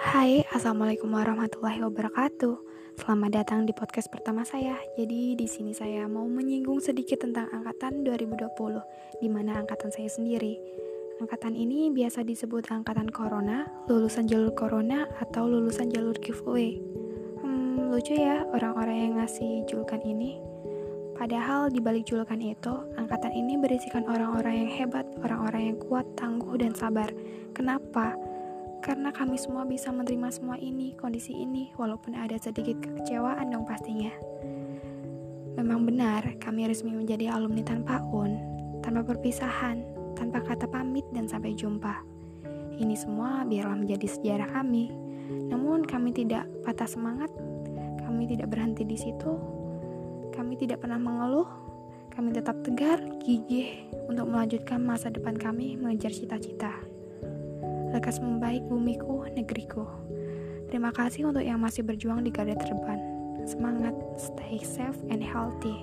Hai, Assalamualaikum warahmatullahi wabarakatuh. Selamat datang di podcast pertama saya. Jadi di sini saya mau menyinggung sedikit tentang angkatan 2020, di mana angkatan saya sendiri. Angkatan ini biasa disebut angkatan corona, lulusan jalur corona atau lulusan jalur giveaway. Hmm, lucu ya orang-orang yang ngasih julukan ini. Padahal di balik julukan itu, angkatan ini berisikan orang-orang yang hebat, orang-orang yang kuat, tangguh, dan sabar. Kenapa? Karena kami semua bisa menerima semua ini, kondisi ini, walaupun ada sedikit kekecewaan dong pastinya. Memang benar, kami resmi menjadi alumni tanpa un, tanpa perpisahan, tanpa kata pamit dan sampai jumpa. Ini semua biarlah menjadi sejarah kami. Namun kami tidak patah semangat, kami tidak berhenti di situ, kami tidak pernah mengeluh, kami tetap tegar, gigih untuk melanjutkan masa depan kami mengejar cita-cita lekas membaik bumiku, negeriku. Terima kasih untuk yang masih berjuang di garda terdepan. Semangat, stay safe and healthy.